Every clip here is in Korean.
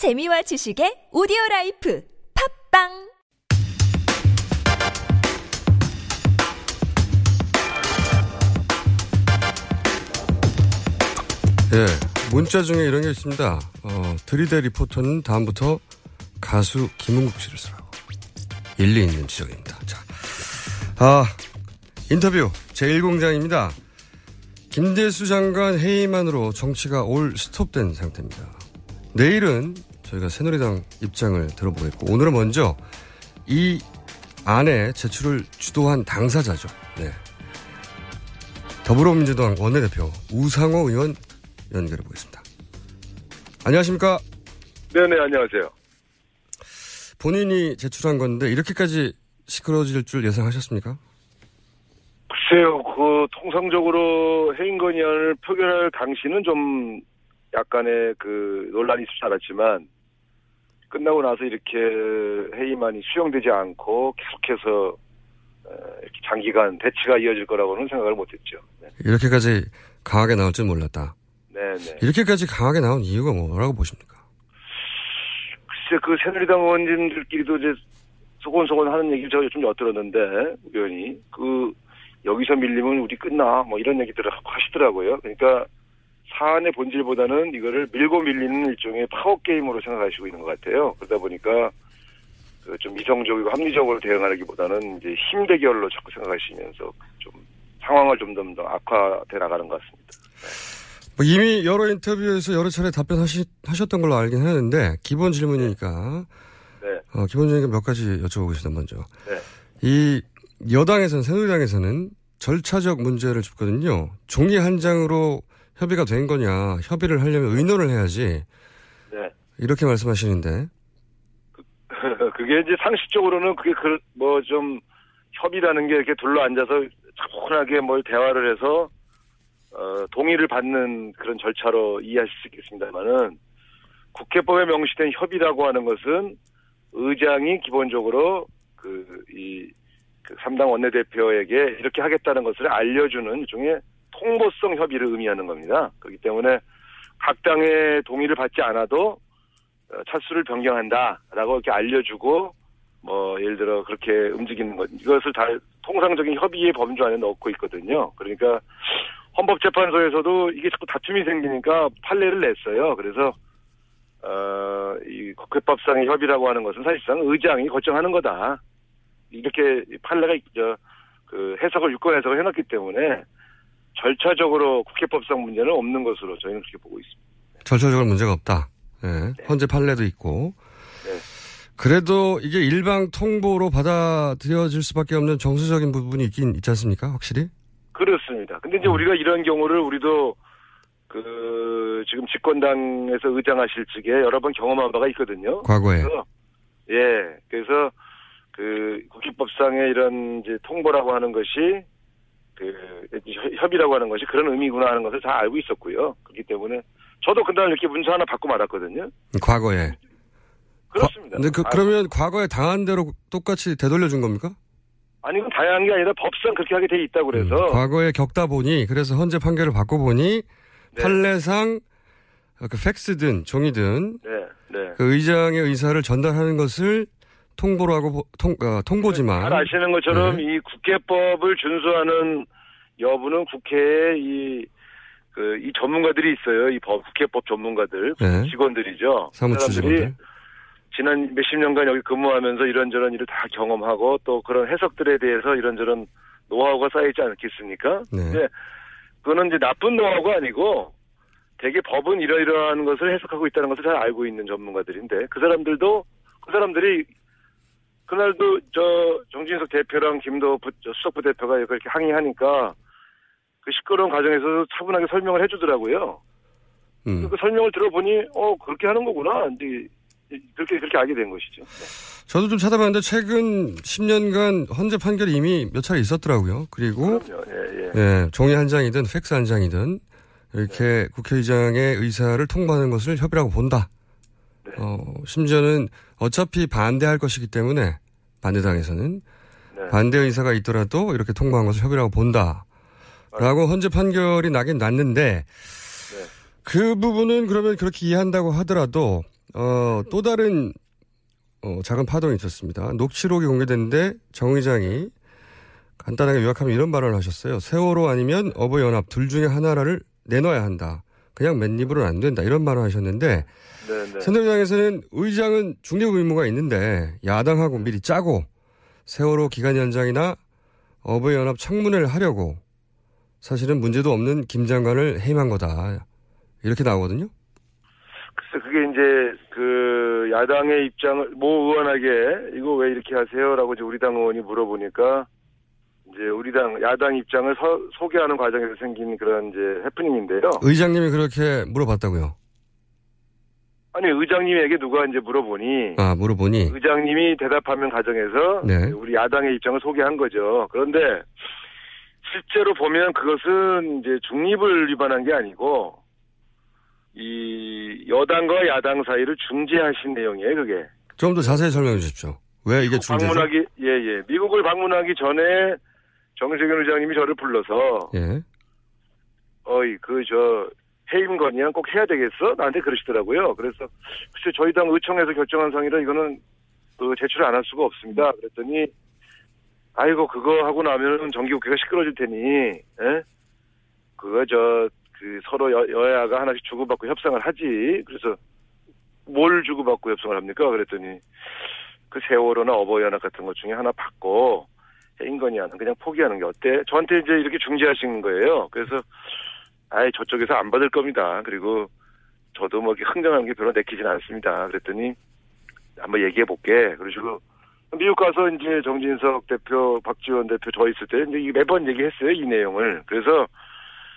재미와 지식의 오디오 라이프 팟빵 예, 문자 중에 이런 게 있습니다. 어, 들이대 리포터는 다음부터 가수 김흥국 씨를 쓰라고. 일리 있는 지적입니다. 자, 아, 인터뷰 제1공장입니다. 김재수 장관 해임안으로 정치가 all stop된 상태입니다. 내일은 저희가 새누리당 입장을 들어보겠고, 오늘은 먼저 이 안에 제출을 주도한 당사자죠. 네. 더불어민주당 원내대표 우상호 의원 연결해 보겠습니다. 안녕하십니까? 네네, 안녕하세요. 본인이 제출한 건데 이렇게까지 시끄러워질 줄 예상하셨습니까? 글쎄요, 그, 통상적으로 해임건의안을 표결할 당시는 좀 약간의 그 논란이 있을 줄 알았지만, 끝나고 나서 이렇게 해임안이 수용되지 않고 계속해서 어, 이렇게 장기간 대치가 이어질 거라고는 생각을 못했죠. 네. 이렇게까지 강하게 나올 줄 몰랐다. 네네. 이렇게까지 강하게 나온 이유가 뭐라고 보십니까? 글쎄, 그 새누리당 의원님들끼리도 이제 소곤소곤 하는 얘기를 제가 좀 엿들었는데, 의원이. 그, 여기서 밀리면 우리 끝나, 뭐 이런 얘기들을 하시더라고요. 그러니까 사안의 본질보다는 이거를 밀고 밀리는 일종의 파워 게임으로 생각하시고 있는 것 같아요. 그러다 보니까 그 좀 이성적이고 합리적으로 대응하기보다는 이제 힘 대결로 자꾸 생각하시면서 좀 상황을 좀더 악화돼 나가는 것 같습니다. 뭐 이미 여러 인터뷰에서 여러 차례 답변하셨던 걸로 알긴 하는데 기본 질문이니까 네. 어, 기본적인 몇 가지 여쭤보겠습니다 먼저. 네. 이 여당에서는 새누리당에서는 절차적 문제를 짚거든요. 종이 한 장으로 협의가 된 거냐 협의를 하려면 의논을 해야지 네. 이렇게 말씀하시는데 그게 이제 상식적으로는 그게 그 뭐 좀 협의라는 게 이렇게 둘러 앉아서 차분하게 뭘 대화를 해서 어 동의를 받는 그런 절차로 이해하실 수 있겠습니다만은 국회법에 명시된 협의라고 하는 것은 의장이 기본적으로 그 이 그 3당 원내대표에게 이렇게 하겠다는 것을 알려주는 일종의 통보성 협의를 의미하는 겁니다. 그렇기 때문에 각 당의 동의를 받지 않아도 어, 차수를 변경한다라고 이렇게 알려주고 뭐 예를 들어 그렇게 움직이는 것 이것을 다 통상적인 협의의 범주 안에 넣고 있거든요. 그러니까 헌법재판소에서도 이게 자꾸 다툼이 생기니까 판례를 냈어요. 그래서 어 이 국회법상의 협의라고 하는 것은 사실상 의장이 결정하는 거다. 이렇게 판례가 저 그 해석을 유권 해석을 해놨기 때문에 절차적으로 국회법상 문제는 없는 것으로 저희는 그렇게 보고 있습니다. 절차적으로 문제가 없다. 예, 현재 판례도 있고. 그래도 이게 일방 통보로 받아들여질 수밖에 없는 정서적인 부분이 있긴 있지 않습니까? 확실히? 그렇습니다. 근데 이제 우리가 이런 경우를 우리도 그 지금 집권당에서 의장하실 측에 여러 번 경험한 바가 있거든요. 과거에. 그래서 예, 그래서 그 국회법상의 이런 이제 통보라고 하는 것이 그 협의라고 하는 것이 그런 의미구나 하는 것을 다 알고 있었고요. 그렇기 때문에 저도 그날 이렇게 문서 하나 받고 말았거든요. 과거에. 그렇습니다. 근데 그, 아, 그러면 과거에 당한 대로 똑같이 되돌려준 겁니까? 아니 그건 다양한 게 아니라 법상 그렇게 하게 돼 있다고 그래서 음, 과거에 겪다 보니 그래서 현재 판결을 받고 보니 네. 판례상 그 팩스든 종이든 네, 네. 그 의장의 의사를 전달하는 것을 통보로 하고 보- 통, 어, 통보지만 잘 아시는 것처럼 네. 이 국회법을 준수하는 여부는 국회에 이, 그, 이 전문가들이 있어요. 이 법, 국회법 전문가들. 네. 직원들이죠. 사무처 직원들. 지난 몇십 년간 여기 근무하면서 이런저런 일을 다 경험하고 또 그런 해석들에 대해서 이런저런 노하우가 쌓이지 않겠습니까? 네. 근데 그거는 이제 나쁜 노하우가 아니고 되게 법은 이러이러한 것을 해석하고 있다는 것을 잘 알고 있는 전문가들인데 그 사람들도 그 사람들이 그날도 저 정진석 대표랑 김도 수석부 대표가 그렇게 항의하니까 그 시끄러운 과정에서 차분하게 설명을 해주더라고요. 음. 그 설명을 들어보니 어 그렇게 하는 거구나. 이제 그렇게 그렇게 알게 된 것이죠. 네. 저도 좀 찾아봤는데 최근 10년간 헌재 판결이 이미 몇 차례 있었더라고요. 그리고. 예, 예. 예, 종이 한 장이든 팩스 한 장이든 이렇게 국회의장의 의사를 통보하는 것을 협의라고 본다. 네. 어, 심지어는 어차피 반대할 것이기 때문에 반대당에서는 네. 반대 의사가 있더라도 이렇게 통보한 것을 협의라고 본다. 라고 헌재 판결이 나긴 났는데 네. 그 부분은 그러면 그렇게 이해한다고 하더라도 어, 또 다른 어, 작은 파동이 있었습니다. 녹취록이 공개됐는데 정 의장이 간단하게 요약하면 이런 발언을 하셨어요. 세월호 아니면 어버이연합 둘 중에 하나를 내놔야 한다. 그냥 맨입으로는 안 된다. 이런 발언을 하셨는데 네네. 새누리당에서는 의장은 중립 의무가 있는데 야당하고 미리 짜고 세월호 기간 연장이나 어버이연합 청문회를 하려고 사실은 문제도 없는 김 장관을 해임한 거다. 이렇게 나오거든요. 글쎄 그게 이제 그 야당의 입장을 모 의원에게 이거 왜 이렇게 하세요라고 이제 우리 당 의원이 물어보니까 이제 우리 당 야당 입장을 서- 소개하는 과정에서 생긴 그런 이제 해프닝인데요. 의장님이 그렇게 물어봤다고요. 아니 의장님에게 누가 이제 물어보니 아, 물어보니. 의장님이 대답하는 과정에서 네. 우리 야당의 입장을 소개한 거죠. 그런데 실제로 보면 그것은 이제 중립을 위반한 게 아니고 이 여당과 야당 사이를 중재하신 내용이에요. 그게 좀 더 자세히 설명해 주십시오. 왜 이게 중재죠? 방문하기 예예 미국을 방문하기 전에 정세균 의장님이 저를 불러서 예. 어이 그 저 해임 건의안 꼭 해야 되겠어 나한테 그러시더라고요. 그래서 글쎄 저희 당 의총에서 결정한 상이라 이거는 그 제출 안할 수가 없습니다. 그랬더니 아이고 그거 하고 나면은 정기국회가 시끄러질 테니 예? 그거 저 그 서로 여, 여야가 하나씩 주고받고 협상을 하지. 그래서 뭘 주고받고 협상을 합니까? 그랬더니 그 세월호나 어버이 연합 같은 것 중에 하나 받고 건의안은 그냥 포기하는 게 어때? 저한테 이제 이렇게 중재하신 거예요. 그래서 아예 저쪽에서 안 받을 겁니다. 그리고 저도 뭐 흥정하는 게 별로 내키진 않습니다. 그랬더니 한번 얘기해 볼게. 그러시고 미국 가서 이제 정진석 대표, 박지원 대표 저 있을 때 이제 매번 얘기했어요 이 내용을. 그래서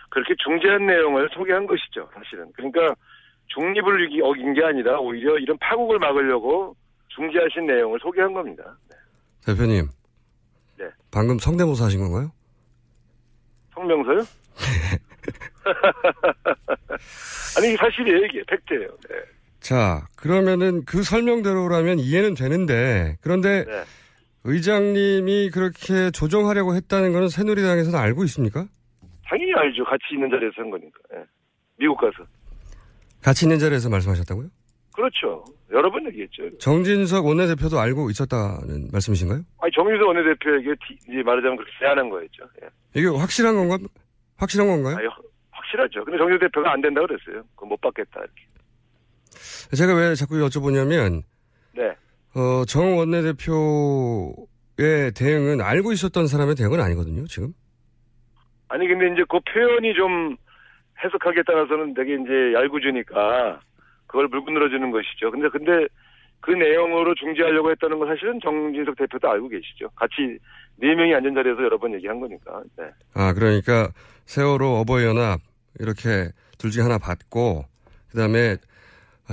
그렇게 중재한 내용을 소개한 것이죠 사실은. 그러니까 중립을 어긴 게 아니라 오히려 이런 파국을 막으려고 중재하신 내용을 소개한 겁니다. 네. 대표님. 네. 방금 성대모사 하신 건가요? 성명서요? 아니 사실이에요 이게 팩트예요. 네. 자, 그러면은 그 설명대로라면 이해는 되는데, 그런데 네. 의장님이 그렇게 조정하려고 했다는 거는 새누리당에서는 알고 있습니까? 당연히 알죠. 같이 있는 자리에서 한 거니까. 예. 미국 가서. 같이 있는 자리에서 말씀하셨다고요? 그렇죠. 여러 번 얘기했죠. 정진석 원내대표도 알고 있었다는 말씀이신가요? 아니 정유석 원내대표에게 티- 이제 말하자면 그렇게 제안한 거였죠. 예. 이게 확실한 건가? 확실한 건가요? 아니, 확- 확실하죠. 근데 정유석 대표가 안 된다 그랬어요. 그거 못 받겠다 이렇게. 제가 왜 자꾸 여쭤보냐면, 네. 어, 정 원내대표의 대응은 알고 있었던 사람의 대응은 아니거든요, 지금. 아니 근데 이제 그 표현이 좀 해석하기에 따라서는 되게 이제 얄궂으니까 그걸 물고 늘어주는 것이죠. 근데 근데 그 내용으로 중재하려고 했다는 건 사실은 정진석 대표도 알고 계시죠. 같이 네 명이 앉은 자리에서 여러 번 얘기한 거니까. 네. 아, 그러니까 세월호 어버이연합 이렇게 둘 중에 하나 받고 그다음에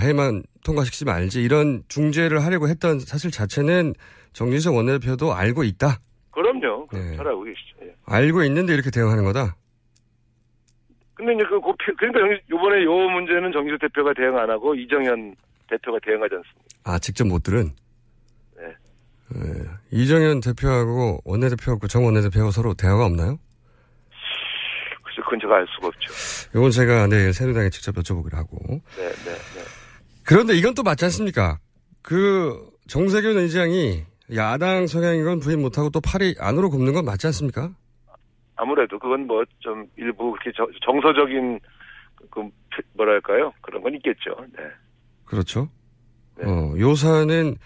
해만 통과시키지 말지 이런 중재를 하려고 했던 사실 자체는 정진석 원내대표도 알고 있다. 그럼요. 네. 잘 알고 계시죠. 예. 알고 있는데 이렇게 대응하는 거다. 근데 이제 그, 그 표- 그러니까 정- 요번에 요 문제는 정진석 대표가 대응 안 하고 이정현 대표가 대응하지 않습니까? 아, 직접 못 들은. 네. 예. 이정현 대표하고 원내대표하고 정 원내대표하고 서로 대화가 없나요? 그래서 그건 제가 알 수가 없죠. 이건 제가 내일 새누리당에 직접 여쭤보기로 하고. 네, 네, 네. 그런데 이건 또 맞지 않습니까? 그 정세균 의장이 야당 성향인 건 부인 못하고 또 팔이 안으로 굽는 건 맞지 않습니까? 아무래도 그건 뭐 좀 일부 그렇게 저- 정서적인 그 뭐랄까요 그런 건 있겠죠. 네. 그렇죠. 네. 어, 요 사안은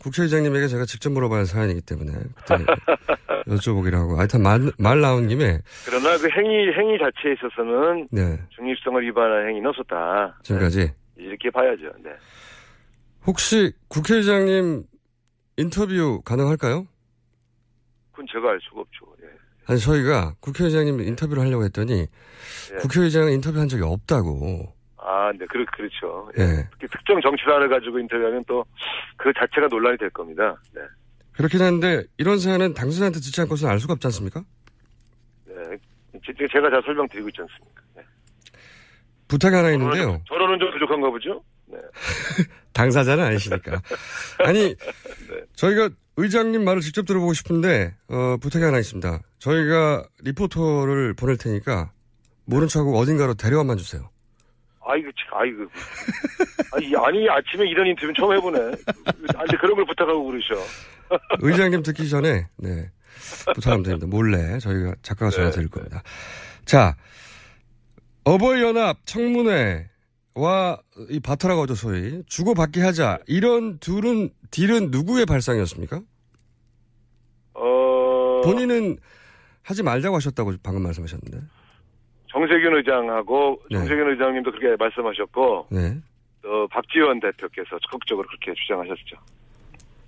국회의장님에게 제가 직접 물어봐야 할 사안이기 때문에 그때 여쭤보기로 하고. 하여튼 말, 말 나온 김에 그러나 그 행위 행위 자체에 있어서는 네 중립성을 위반한 행위는 없었다. 지금까지 네, 이렇게 봐야죠. 네. 혹시 국회의장님 인터뷰 가능할까요? 그건 제가 알 수가 없죠. 예. 아니 저희가 국회의장님 인터뷰를 하려고 했더니 예. 국회의장은 인터뷰한 적이 없다고. 아, 네, 그렇 그렇죠. 예. 예. 특히 특정 정치단을 가지고 인터뷰하면 또 그 자체가 논란이 될 겁니다. 네. 그렇긴 한데 이런 사안은 당선자한테 듣지 않고서는 알 수가 없지 않습니까? 네. 제- 제가 다 설명드리고 있지 않습니까? 네. 부탁이 하나 있는데요. 좀- 저로는 좀 부족한가 보죠? 네. 당사자는 아니시니까. 아니, 저희가 의장님 말을 직접 들어보고 싶은데, 어, 부탁이 하나 있습니다. 저희가 리포터를 보낼 테니까, 모른 척하고 어딘가로 데려와만 주세요. 아이고, 참, 아이고. 아니, 아니, 아침에 이런 인터뷰 처음 해보네. 아니, 그런 걸 부탁하고 그러셔. 의장님 듣기 전에, 네. 부탁하면 됩니다. 몰래 저희가 작가가 전화 드릴 네, 겁니다. 자, 어버이연합 청문회 와이 바터라고 하죠, 소위. 주고받기 하자. 이런 둘은, 딜은 누구의 발상이었습니까? 어, 본인은 하지 말자고 하셨다고 방금 말씀하셨는데. 정세균 의장하고, 네. 정세균 의장님도 그렇게 말씀하셨고, 네. 어, 박지원 대표께서 적극적으로 그렇게 주장하셨죠.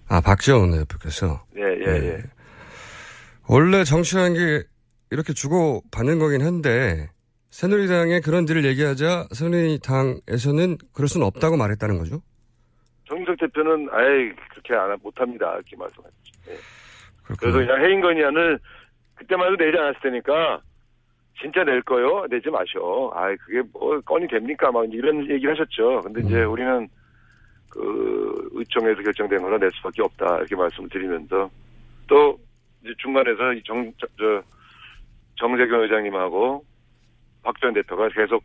아, 박지원 대표께서. 예, 예, 네. 예. 원래 정치라는 게 이렇게 주고 받는 거긴 한데, 새누리당에 그런 딜을 얘기하자 새누리당에서는 그럴 수는 없다고 말했다는 거죠? 정인석 대표는 아예 그렇게 안, 못합니다. 이렇게 말씀하셨죠. 예. 그렇군요. 그래서 그냥 해임건의안을 그때만 해도 내지 않았을 테니까 진짜 낼 거요? 내지 마셔. 아 그게 뭐 건이 됩니까? 막 이런 얘기를 하셨죠. 근데 이제 음. 우리는 그 의총에서 결정된 거라 낼 수밖에 없다. 이렇게 말씀을 드리면서 또 이제 중간에서 이 정, 저, 저 정세균 의장님하고 박 전 대표가 계속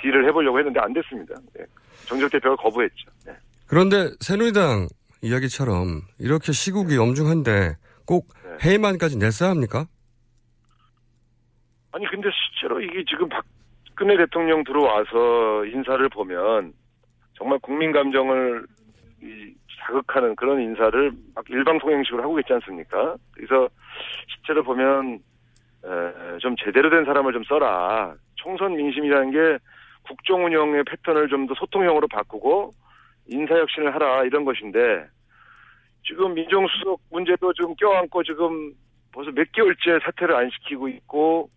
딜을 해보려고 했는데 안 됐습니다. 예. 정적 대표가 거부했죠. 네. 그런데 새누리당 이야기처럼 이렇게 시국이 엄중한데 꼭 네. 해임안까지 냈어야 합니까? 아니 근데 실제로 이게 지금 박근혜 대통령 들어와서 인사를 보면 정말 국민 감정을 이 자극하는 그런 인사를 막 일방통행식으로 하고 있지 않습니까? 그래서 실제로 보면 에, 좀 제대로 된 사람을 좀 써라. 총선 민심이라는 게 국정 운영의 패턴을 좀 더 소통형으로 바꾸고 인사 혁신을 하라 이런 것인데 지금 민정수석 문제도 좀 껴안고 지금 벌써 몇 개월째 사퇴를 안 시키고 있고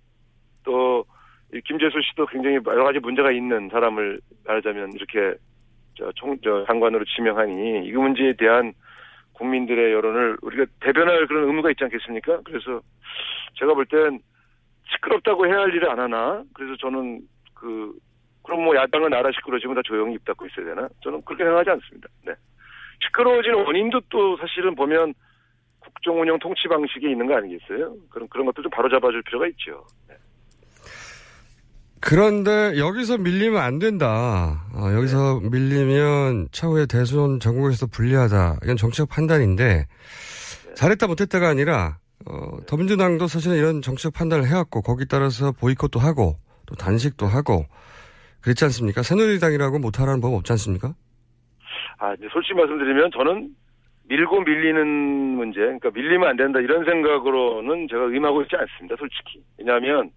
또이 김재수 씨도 굉장히 여러 가지 문제가 있는 사람을 말하자면 이렇게 저 총, 저 장관으로 지명하니 이 문제에 대한 국민들의 여론을 우리가 대변할 그런 의무가 있지 않겠습니까? 그래서 제가 볼 땐 시끄럽다고 해야 할 일을 안 하나? 그래서 저는 그 그럼 뭐 야당은 나라 시끄러지면 다 조용히 입 닫고 있어야 되나? 저는 그렇게 생각하지 않습니다. 네. 시끄러워지는 원인도 또 사실은 보면 국정 운영 통치 방식에 있는 거 아니겠어요? 그런 그런 것도 좀 바로 잡아줄 필요가 있죠. 네. 그런데 여기서 밀리면 안 된다. 어, 여기서 밀리면 차후에 대선 전국에서 불리하다. 이건 정치적 판단인데 잘했다 못했다가 아니라 어, 더민주당도 사실은 이런 정치적 판단을 해왔고 거기 따라서 보이콧도 하고 또 단식도 하고 그랬지 않습니까? 새누리당이라고 못하라는 법 없지 않습니까? 아, 이제 솔직히 말씀드리면 저는 밀고 밀리는 문제, 그러니까 밀리면 안 된다 이런 생각으로는 제가 임하고 있지 않습니다, 솔직히. 왜냐하면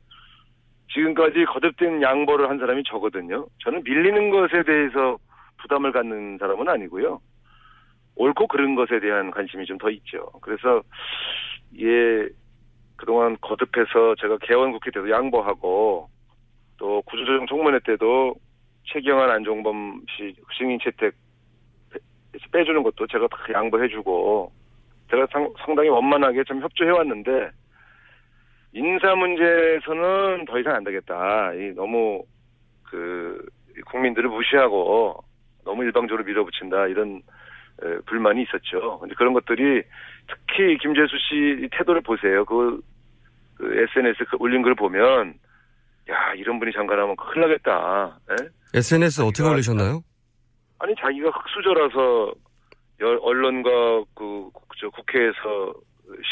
지금까지 거듭된 양보를 한 사람이 저거든요. 저는 밀리는 것에 대해서 부담을 갖는 사람은 아니고요. 옳고 그른 것에 대한 관심이 좀 더 있죠. 그래서 예 그동안 거듭해서 제가 개원국회 때도 양보하고 또 구조조정 청문회 때도 최경환 안종범 씨 승인 채택 빼주는 것도 제가 다 양보해주고 제가 상, 상당히 원만하게 좀 협조해왔는데 인사 문제에서는 더 이상 안 되겠다. 이 너무 그 국민들을 무시하고 너무 일방적으로 밀어붙인다 이런 에, 불만이 있었죠. 근데 그런 것들이 특히 김재수 씨 태도를 보세요. 그, 그 SNS 그 올린 걸 보면 야 이런 분이 장관하면 큰일 나겠다. 에? SNS 어떻게 올리셨나요? 아니 자기가 흑수저라서 여- 언론과 그저 국회에서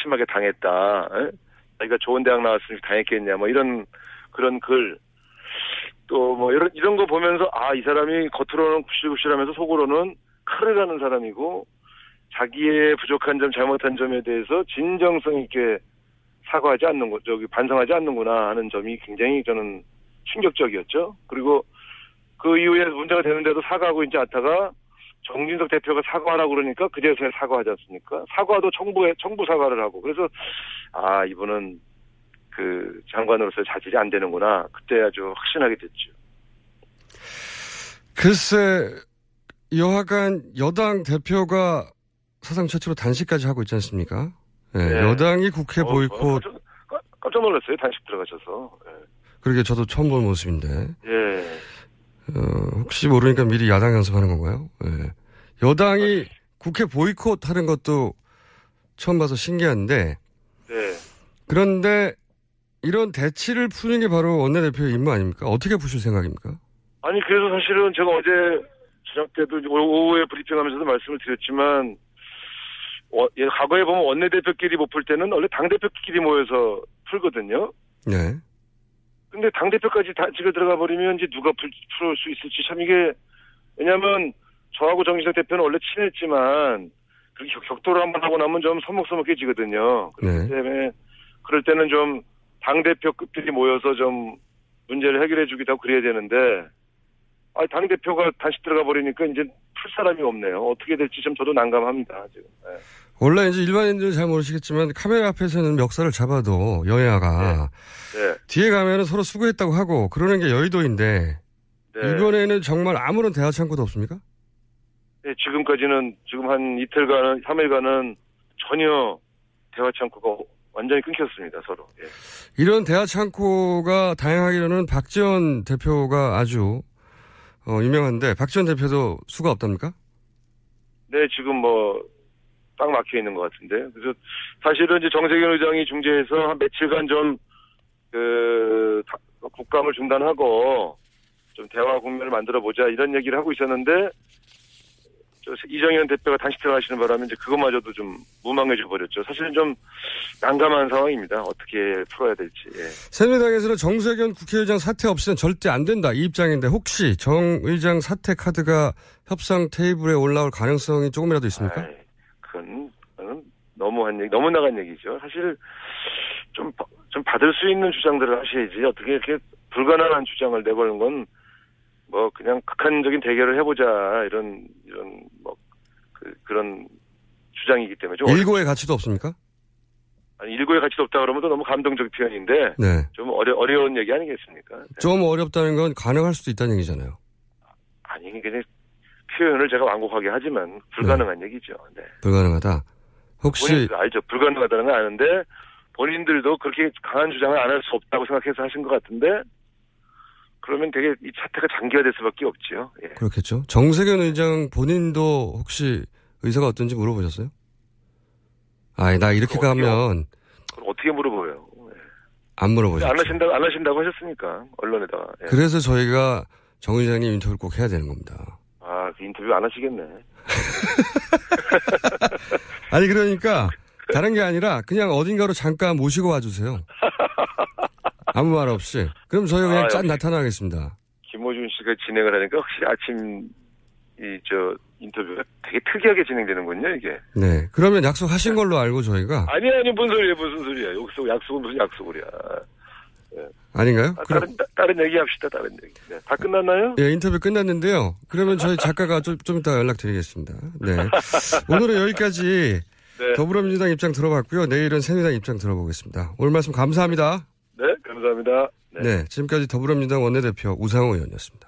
심하게 당했다. 에? 자기가 좋은 대학 나왔으니 당했겠냐 뭐 이런 그런 글 또 뭐 이런 이런 거 보면서 아 이 사람이 겉으로는 굽실굽실하면서 속으로는 칼을 가는 사람이고 자기의 부족한 점 잘못한 점에 대해서 진정성 있게 사과하지 않는 거 저기 반성하지 않는구나 하는 점이 굉장히 저는 충격적이었죠. 그리고 그 이후에 문제가 되는데도 사과하고 있지 않다가 정진석 대표가 사과하라고 그러니까 그제서야 사과하지 않습니까? 사과도 청부에 청부 사과를 하고 그래서 아 이분은 그 장관으로서 자질이 안 되는구나 그때 아주 확신하게 됐죠. 글쎄 여하간 여당 대표가 사상 최초로 단식까지 하고 있지 않습니까? 예, 네. 여당이 국회 어, 보이콧 어, 깜짝, 깜- 깜짝 놀랐어요 단식 들어가셔서. 그러게 저도 처음 본 모습인데 예. 어, 혹시 모르니까 미리 야당 연습하는 건가요? 예. 여당이 국회 보이콧 하는 것도 처음 봐서 신기한데 네. 그런데 이런 대치를 푸는 게 바로 원내대표의 임무 아닙니까? 어떻게 푸실 생각입니까? 아니 그래서 사실은 제가 어제 저녁 때도 오후에 브리핑하면서도 말씀을 드렸지만 어, 예, 과거에 보면 원내대표끼리 못 풀 때는 원래 당대표끼리 모여서 풀거든요. 네. 근데 당 대표까지 다 찍어 들어가 버리면 이제 누가 풀, 풀을 수 있을지 참 이게 왜냐면 저하고 정진석 대표는 원래 친했지만 그렇게 격- 격돌을 한번 하고 나면 좀 서먹서먹해지거든요. 그렇기 네. 때문에 그럴 때는 좀 당 대표급들이 모여서 좀 문제를 해결해 주기도 하고 그래야 되는데 아 당 대표가 다시 들어가 버리니까 이제 풀 사람이 없네요. 어떻게 될지 좀 저도 난감합니다. 지금. 네. 원래 이제 일반인들은 잘 모르시겠지만 카메라 앞에서는 멱살을 잡아도 여야가 네. 뒤에 가면은 서로 수고했다고 하고 그러는 게 여의도인데 네. 이번에는 정말 아무런 대화 창구도 없습니까? 네, 지금까지는 지금 한 이틀간은 3일간은 전혀 대화 창구가 완전히 끊겼습니다 서로. 예. 이런 대화 창구가 다양하기로는 박지원 대표가 아주 어, 유명한데 박지원 대표도 수가 없답니까? 네, 지금 뭐, 딱 막혀 있는 것 같은데. 그래서 사실은 이제 정세균 의장이 중재해서 한 며칠간 좀, 그, 다- 국감을 중단하고 좀 대화 국면을 만들어 보자 이런 얘기를 하고 있었는데, 저 이정현 대표가 다시 들어가시는 바람에 이제 그것마저도 좀 무망해져 버렸죠. 사실은 좀 난감한 상황입니다. 어떻게 풀어야 될지. 예. 새누리당에서는 정세균 국회의장 사퇴 없이는 절대 안 된다 이 입장인데 혹시 정 의장 사퇴 카드가 협상 테이블에 올라올 가능성이 조금이라도 있습니까? 아이, 너무한 얘기, 너무 나간 얘기죠. 사실 좀, 바- 좀 받을 수 있는 주장들을 하셔야지. 어떻게 이렇게 불가능한 주장을 내걸는 건 뭐 그냥 극한적인 대결을 해보자 이런 이런 뭐 그, 그런 주장이기 때문에 좀 일고의 가치도 없습니까? 아니, 일고의 가치도 없다 그러면 또 너무 감동적 표현인데 네. 좀 어려 어려운 얘기 아니겠습니까? 네. 좀 어렵다는 건 가능할 수도 있다는 얘기잖아요. 아니 그냥 표현을 제가 완곡하게 하지만 불가능한 얘기죠. 네. 불가능하다. 혹시 알죠. 불가능하다는 건 아는데 본인들도 그렇게 강한 주장을 안 할 수 없다고 생각해서 하신 것 같은데 그러면 되게 이 사태가 장기화될 수밖에 없지요. 예. 그렇겠죠. 정세균 의장 본인도 혹시 의사가 어떤지 물어보셨어요? 아, 나 이렇게 어떻게 가면 그럼 어떻게 물어보요? 예. 안 물어보셨죠. 안 하신다고 안 하신다고 하셨으니까 언론에다가. 예. 그래서 저희가 정 의장님 인터뷰를 꼭 해야 되는 겁니다. 아, 그 인터뷰 안 하시겠네. 아니 그러니까 다른 게 아니라 그냥 어딘가로 잠깐 모시고 와주세요. 아무 말 없이. 그럼 저희가 그냥 아, 짠. 나타나겠습니다. 김호준 씨가 진행을 하니까 확실히 아침 이 저 인터뷰가 되게 특이하게 진행되는군요, 이게. 네. 그러면 약속하신 걸로 알고 저희가 아니 아니 무슨 소리야 무슨 소리야. 여기서 약속은 무슨 약속이야. 아닌가요? 아, 그럼 다른 얘기 합시다. 다른 얘기. 네. 다 끝났나요? 예, 인터뷰 끝났는데요. 그러면 저희 작가가 좀, 좀 이따 연락드리겠습니다. 네. 오늘은 여기까지 네. 더불어민주당 입장 들어봤고요. 내일은 새누리당 입장 들어보겠습니다. 오늘 말씀 감사합니다. 네, 감사합니다. 네. 네. 지금까지 더불어민주당 원내대표 우상호 의원이었습니다.